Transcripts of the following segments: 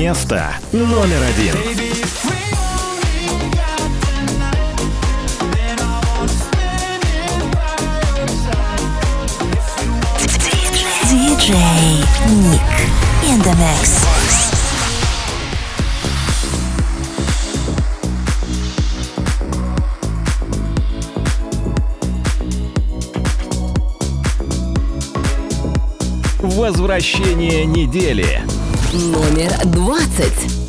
Место номер один. Диджей Ник in the mix. Возвращение недели номер двадцать.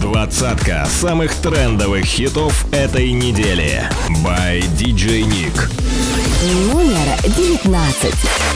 Двадцатка самых трендовых хитов этой недели. By DJ Nick. Номер девятнадцать.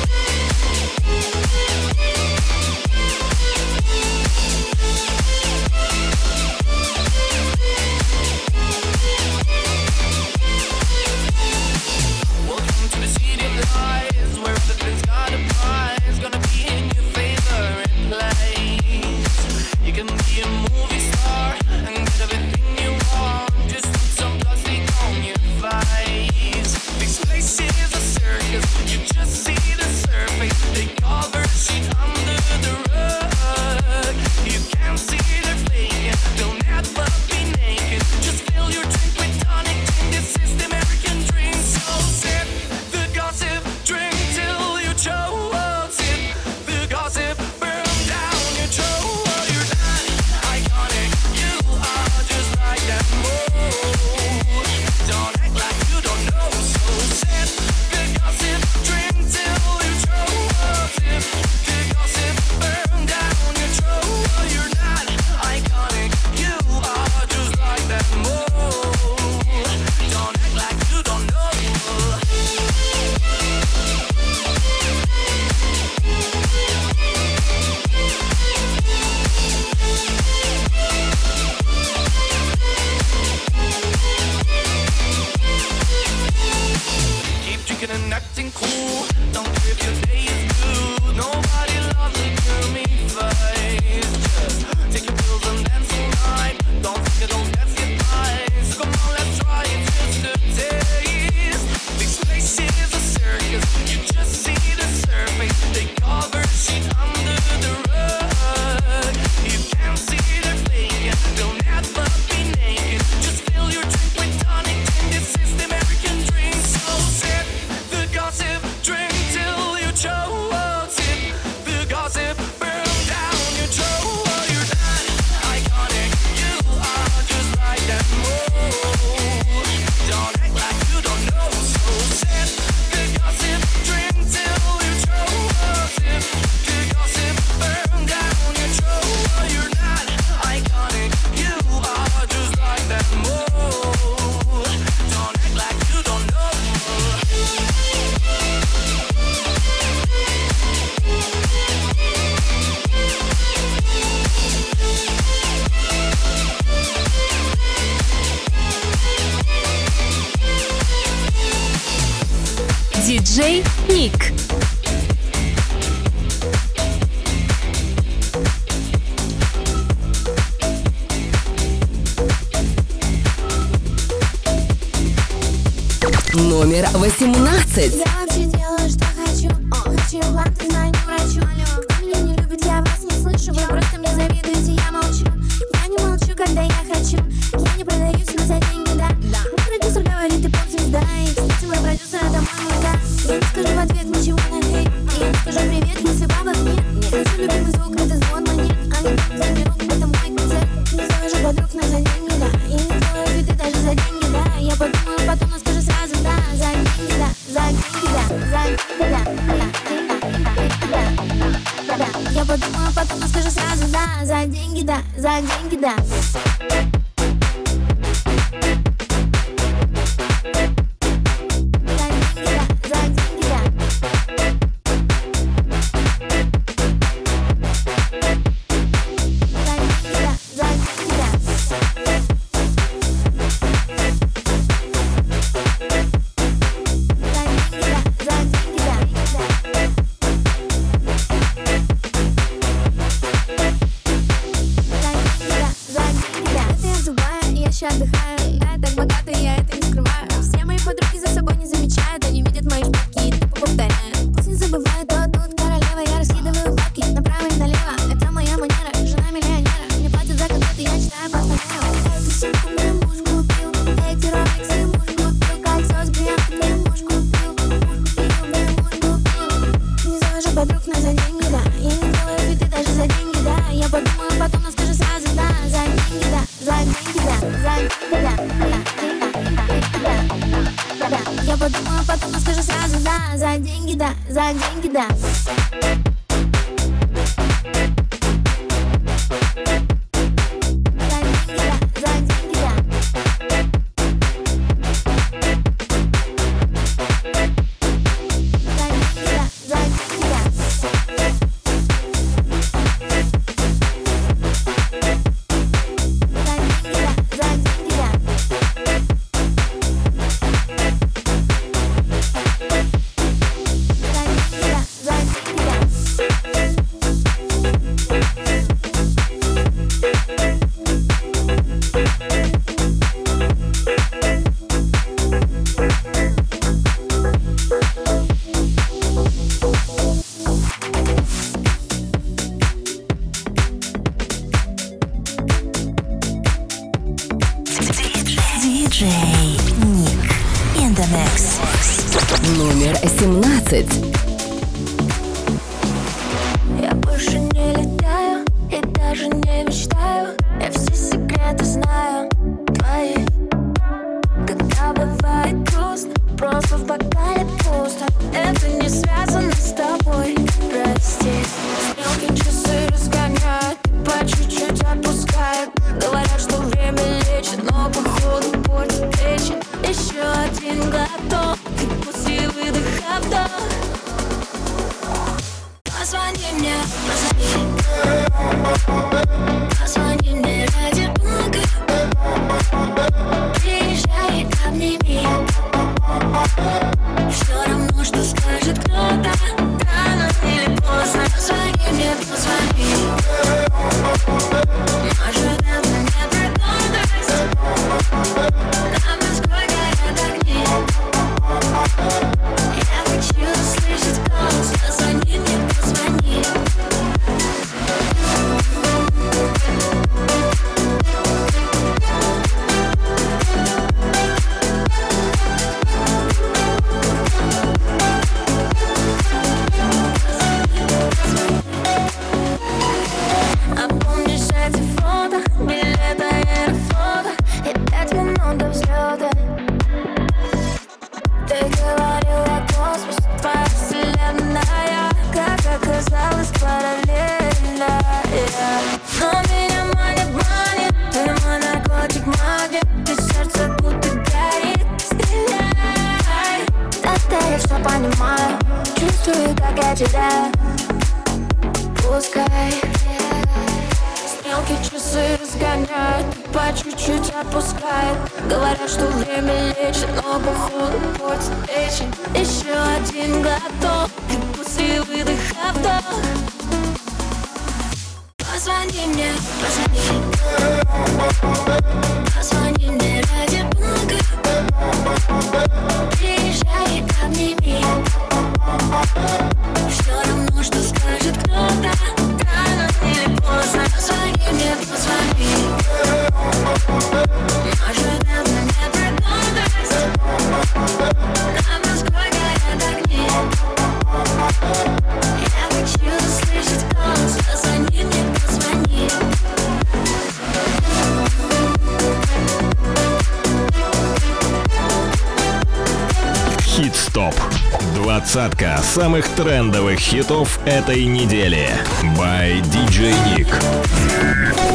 списка самых трендовых хитов этой недели. By DJ Nick.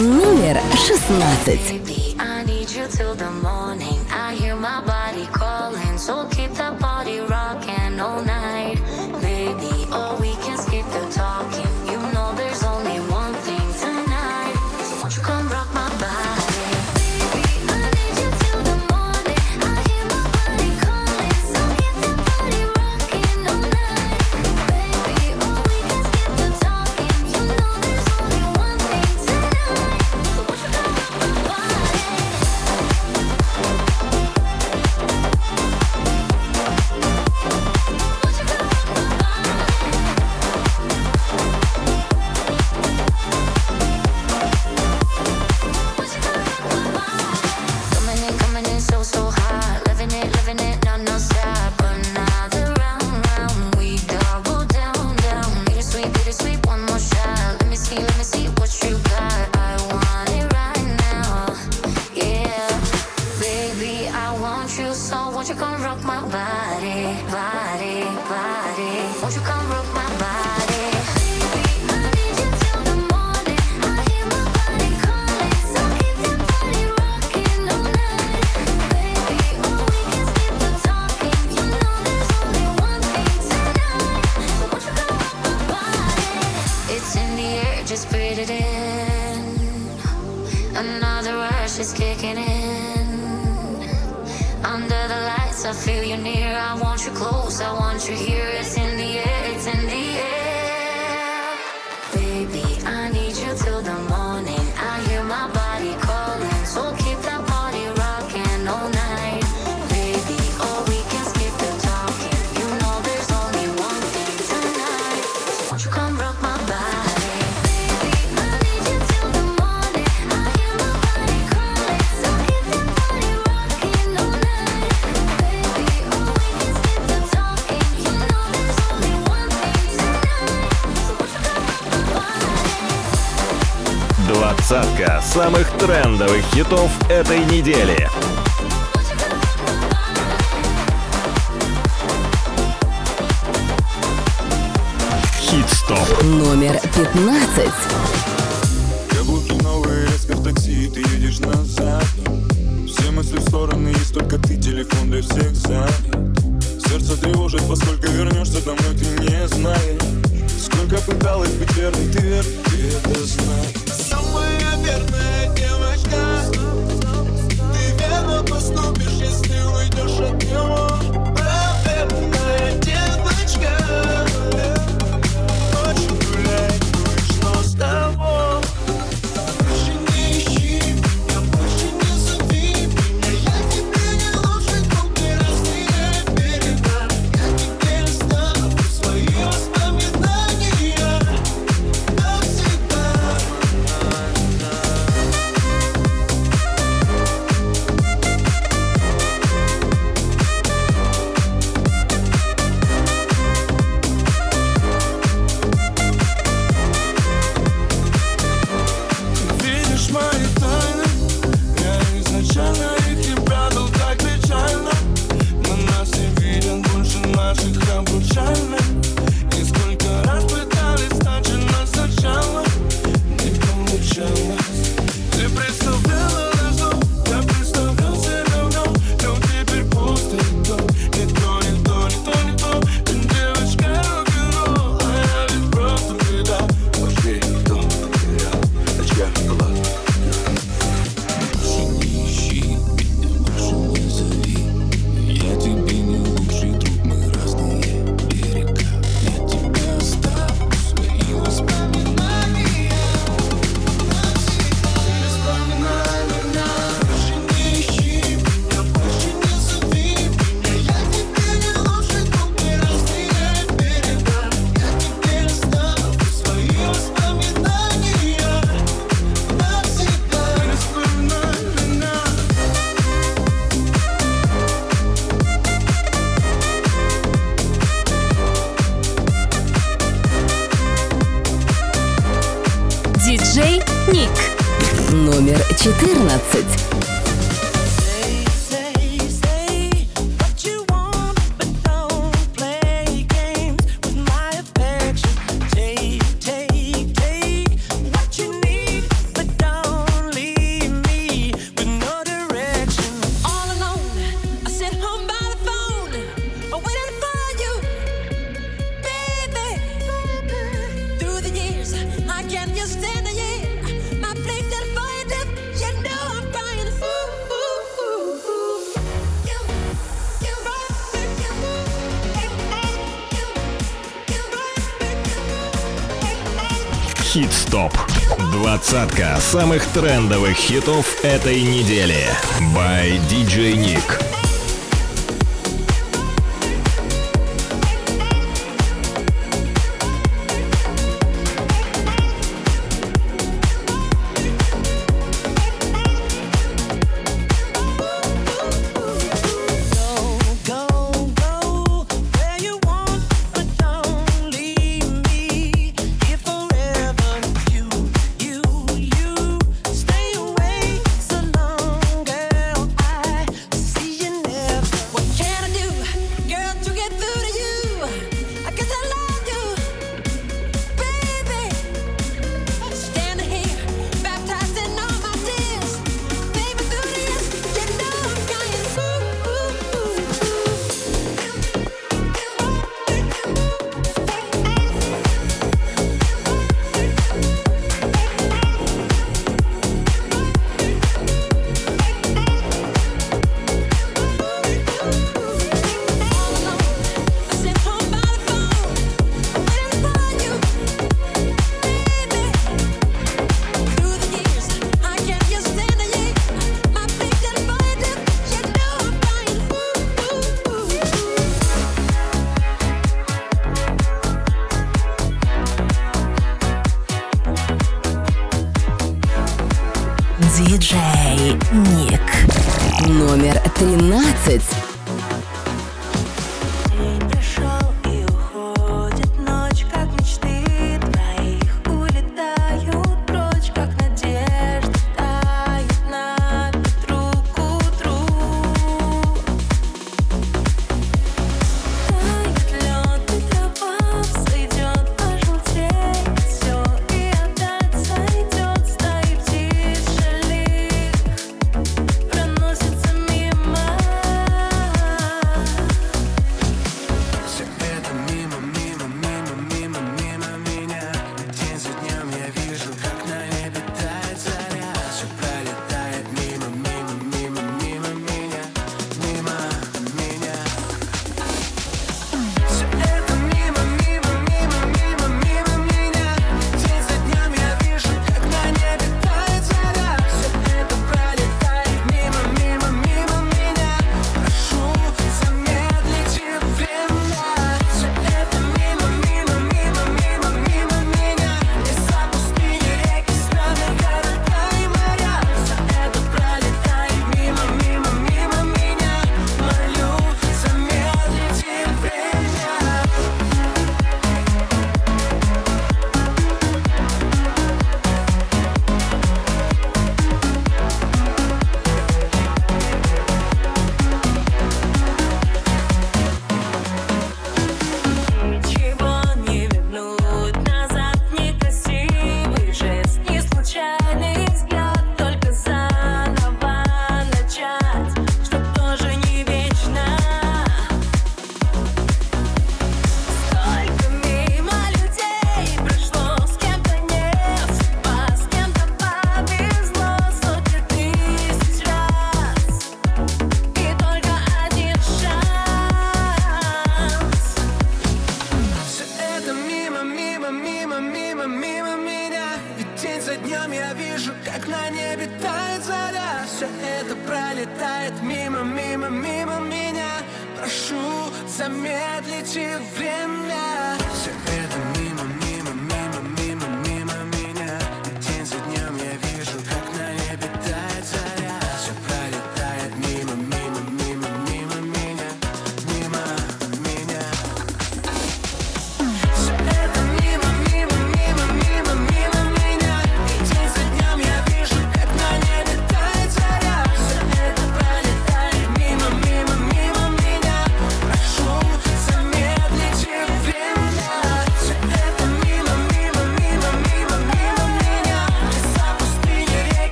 Номер шестнадцать. самых трендовых хитов этой недели. Хит-стоп. Номер 15. Каблуки новые, резко в такси, ты едешь назад. Все мысли в стороны, есть только ты, телефон для всех занят. Сердце тревожит, поскольку вернешься домой, ты не знаешь. Сколько пыталась быть верной, ты верный, ты это знаешь. viernes. Хит-стоп. Двадцатка самых трендовых хитов этой недели. By DJ Nick.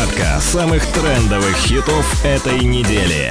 Двадцатка самых трендовых хитов этой недели.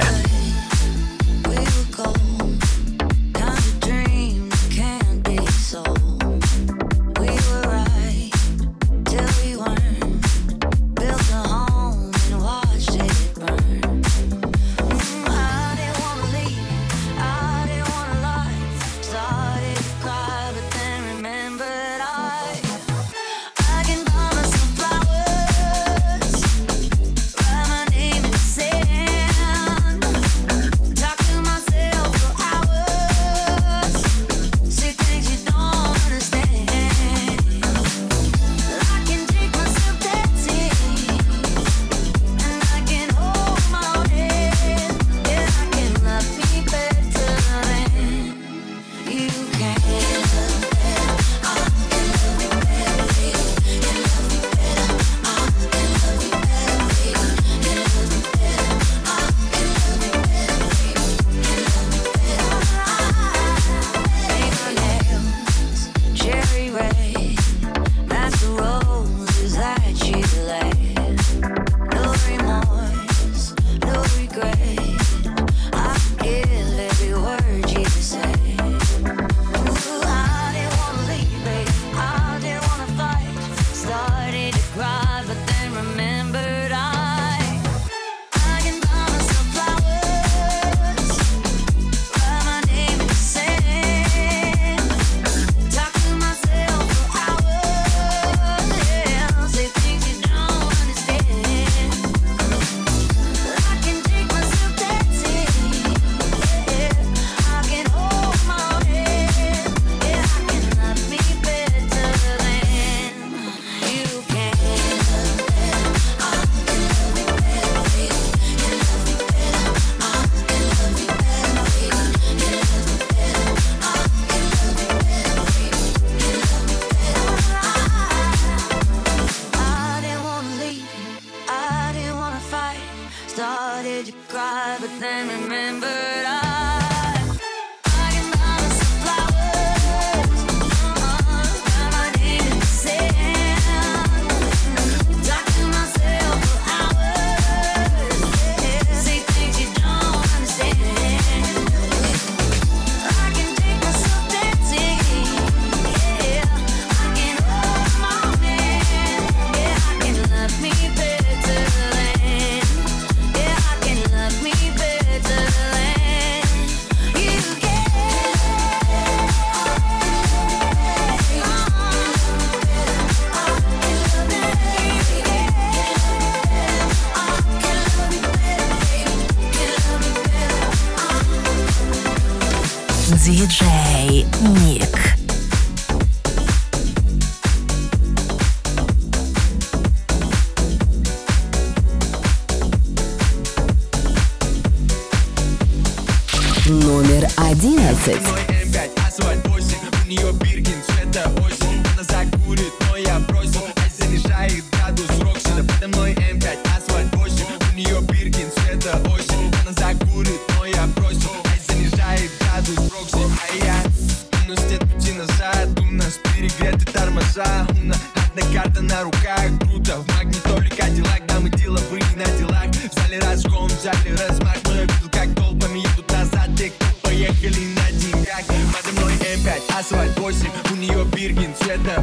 Скорость перегреты тормоза. Умно, одна карта на руках. Круто, в магнитоле Кадиллак. Нам и деловые на делах. В зале разгон, в зале размах. Но я видел, как толпами едут назад. Те, поехали на деньгах. Подо мной М5, асфальт 8 У нее биргин, цвет на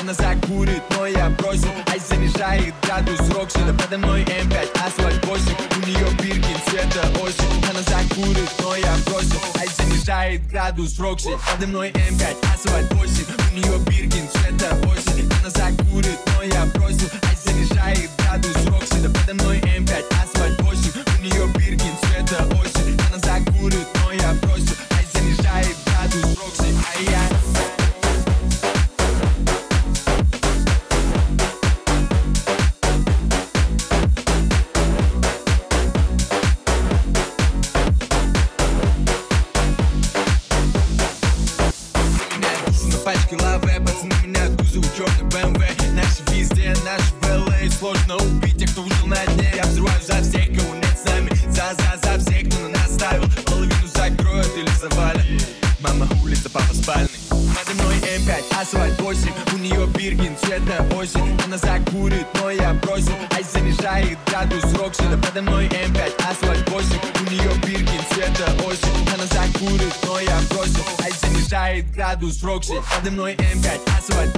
Она закурит, но я бросил. Ай занижает градус Роксина Подо мной М5, градус Рокси Подо мной М5, асфальт 8 У нее биркин, цвета 8 Она закурит, но плюс Рокси Подо мной М5, асфальт.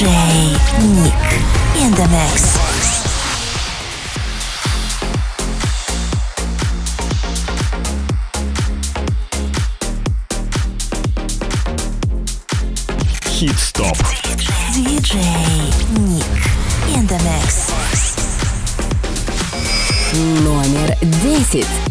DJ Nick in the mix. Hit Stop. DJ Nick in the mix. Номер десять.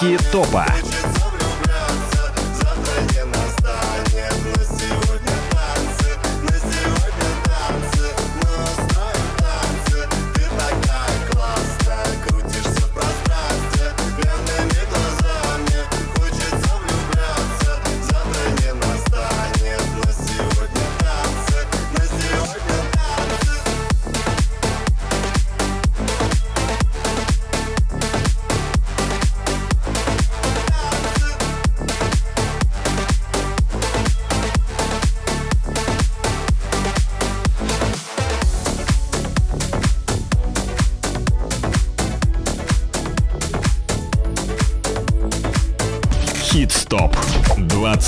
новинки топа.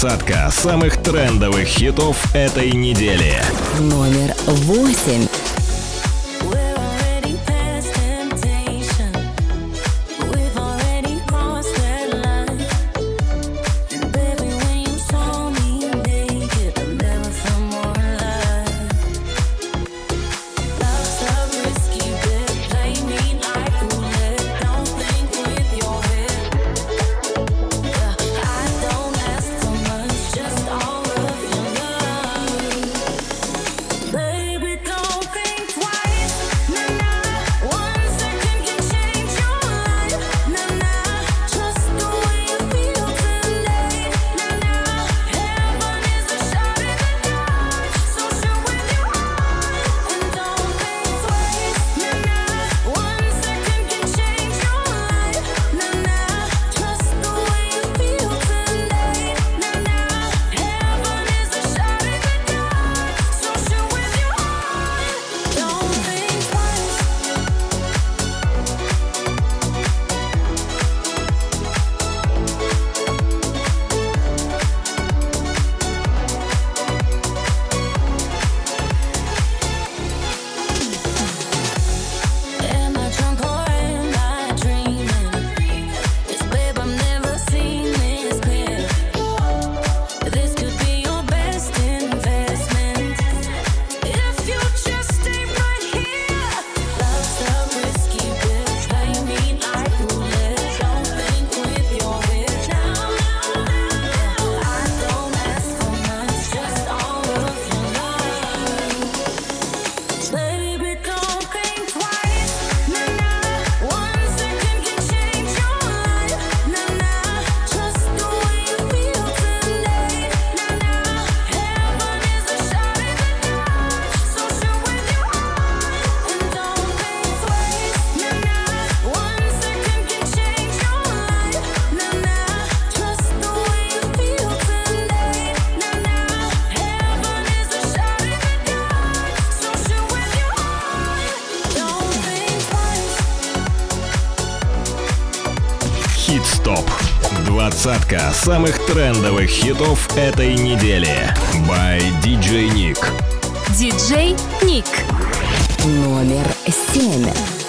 двадцатка самых трендовых хитов этой недели. Номер восемь. Хит Стоп. Двадцатка самых трендовых хитов этой недели. By DJ Nick. DJ Nick. Номер семь.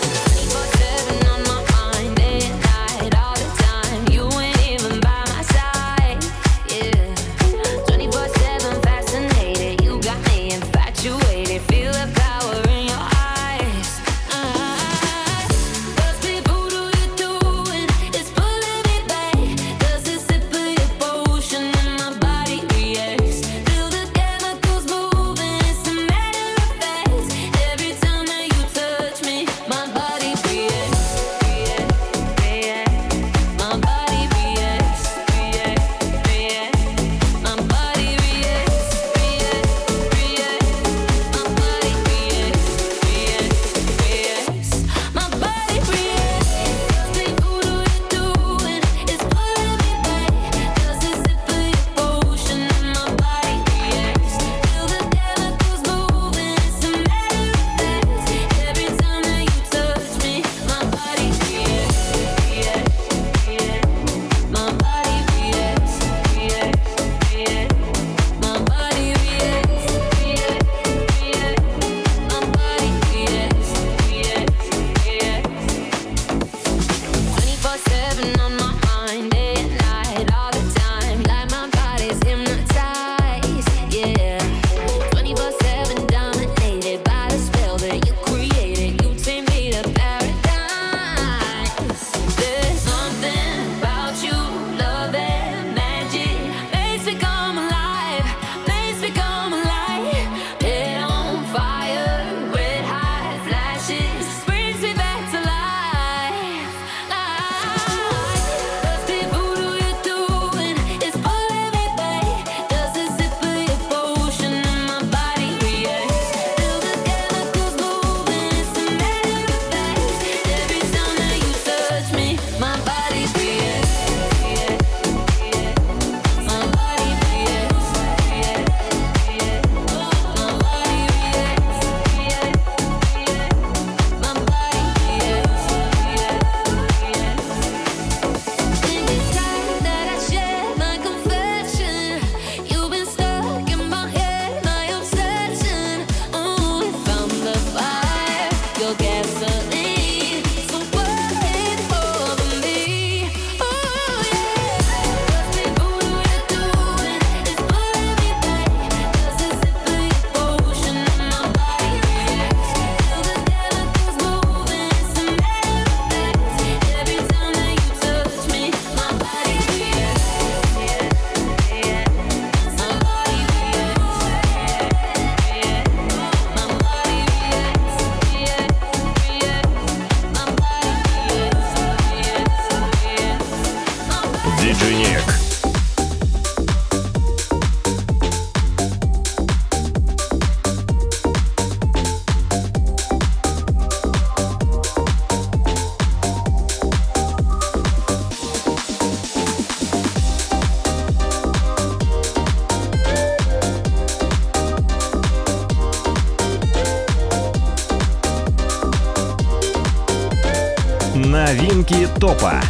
Новинки топа.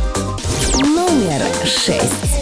Номер шесть.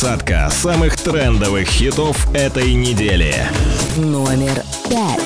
двадцатка самых трендовых хитов этой недели. Номер пять.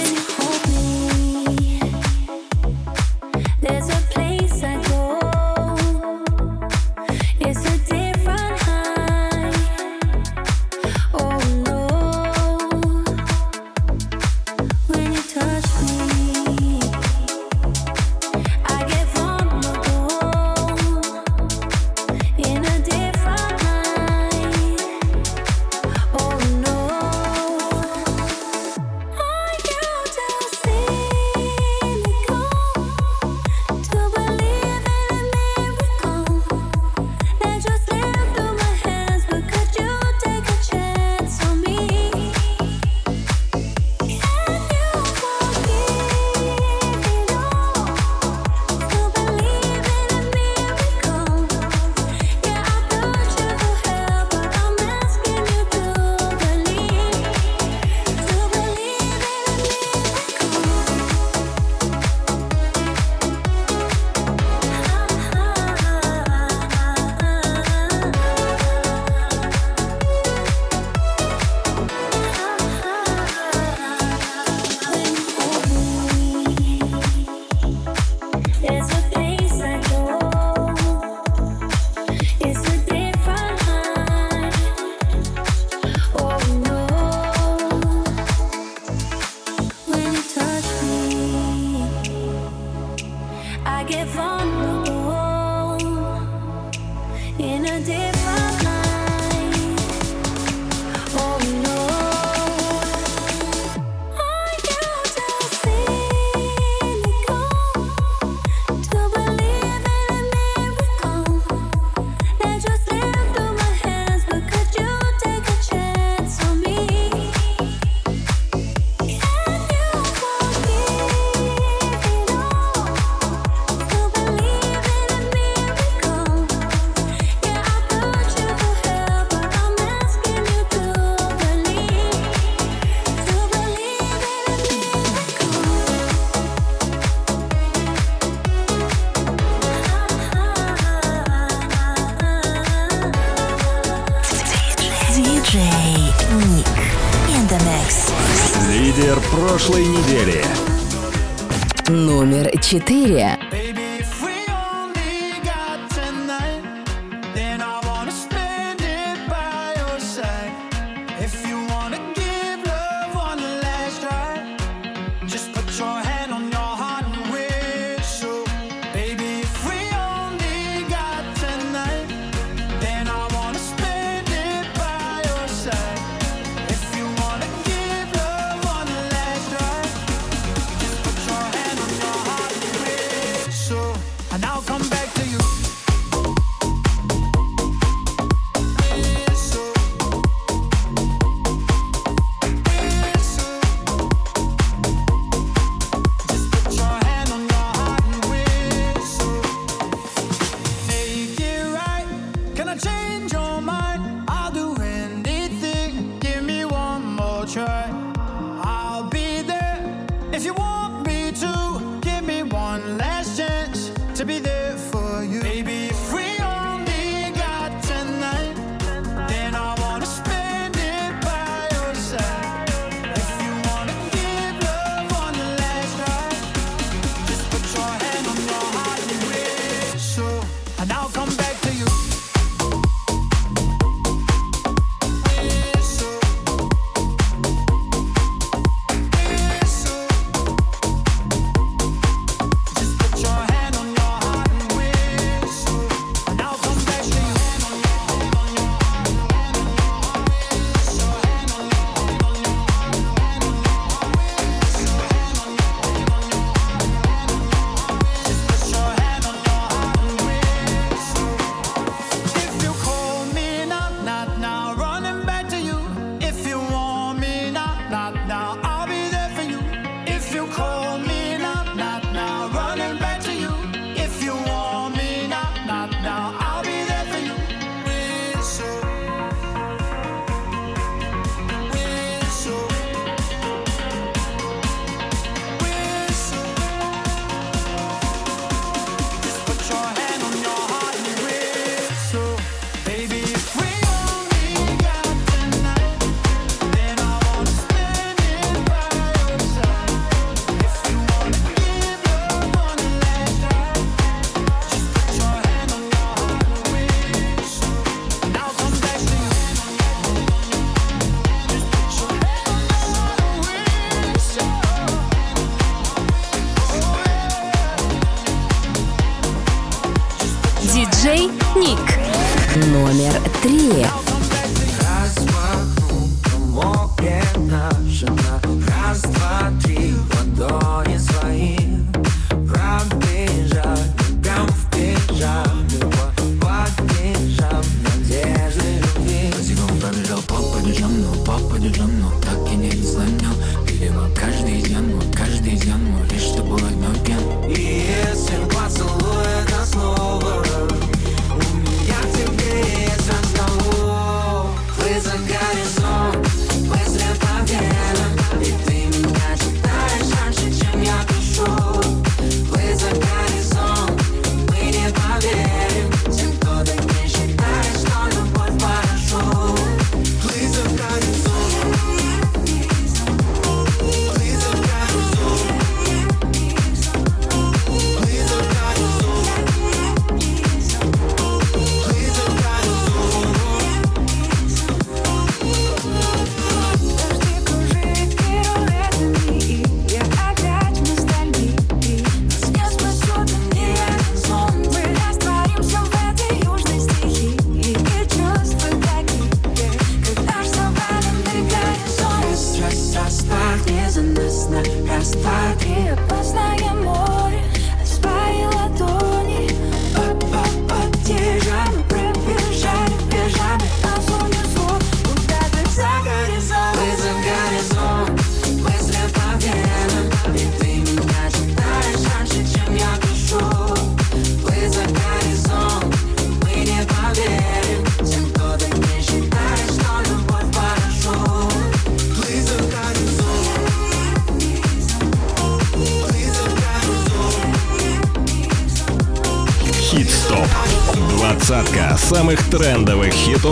4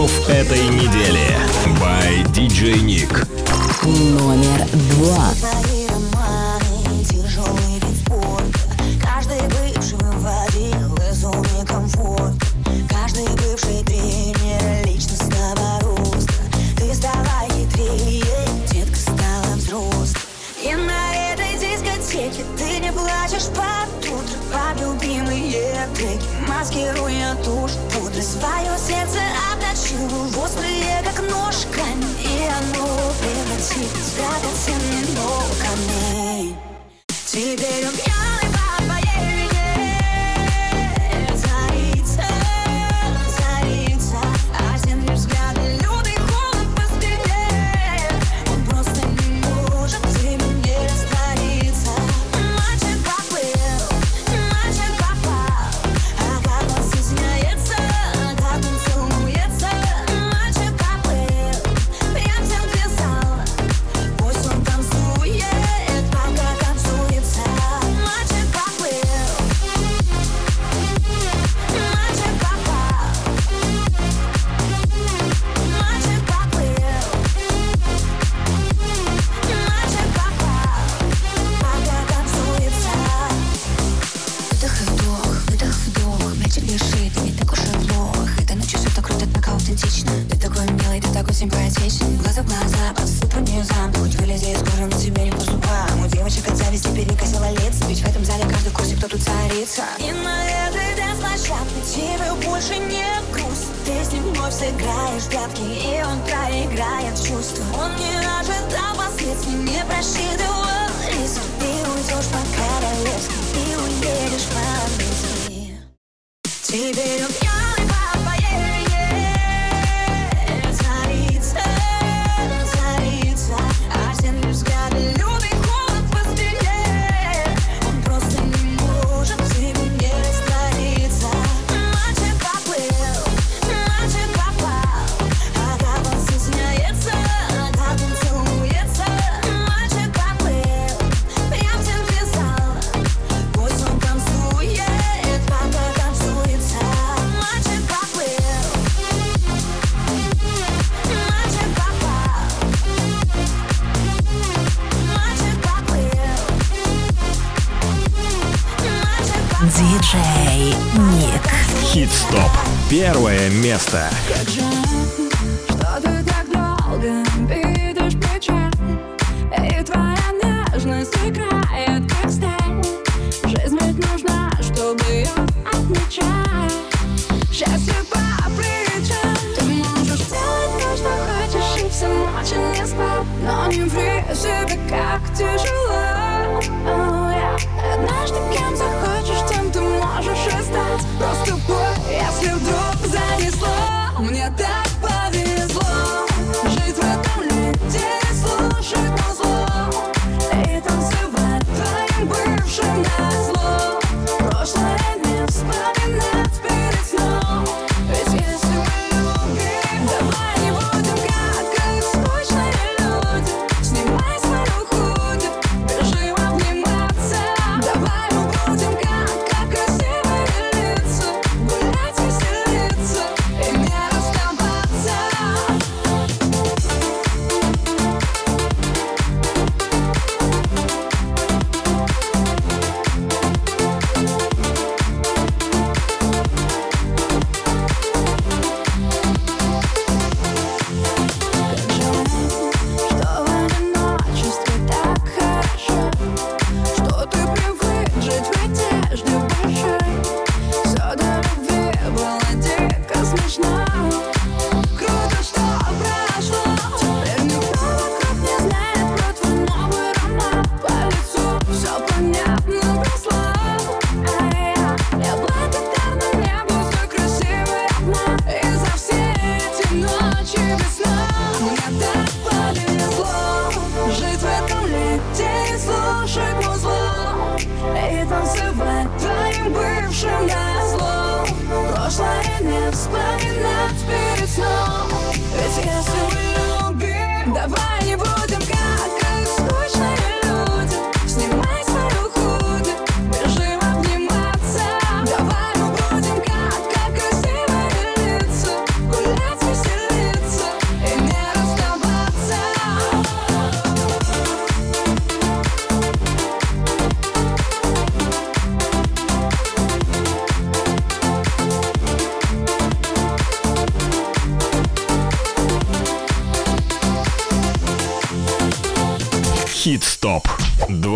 хитов этой недели. By DJ Nick. Номер два.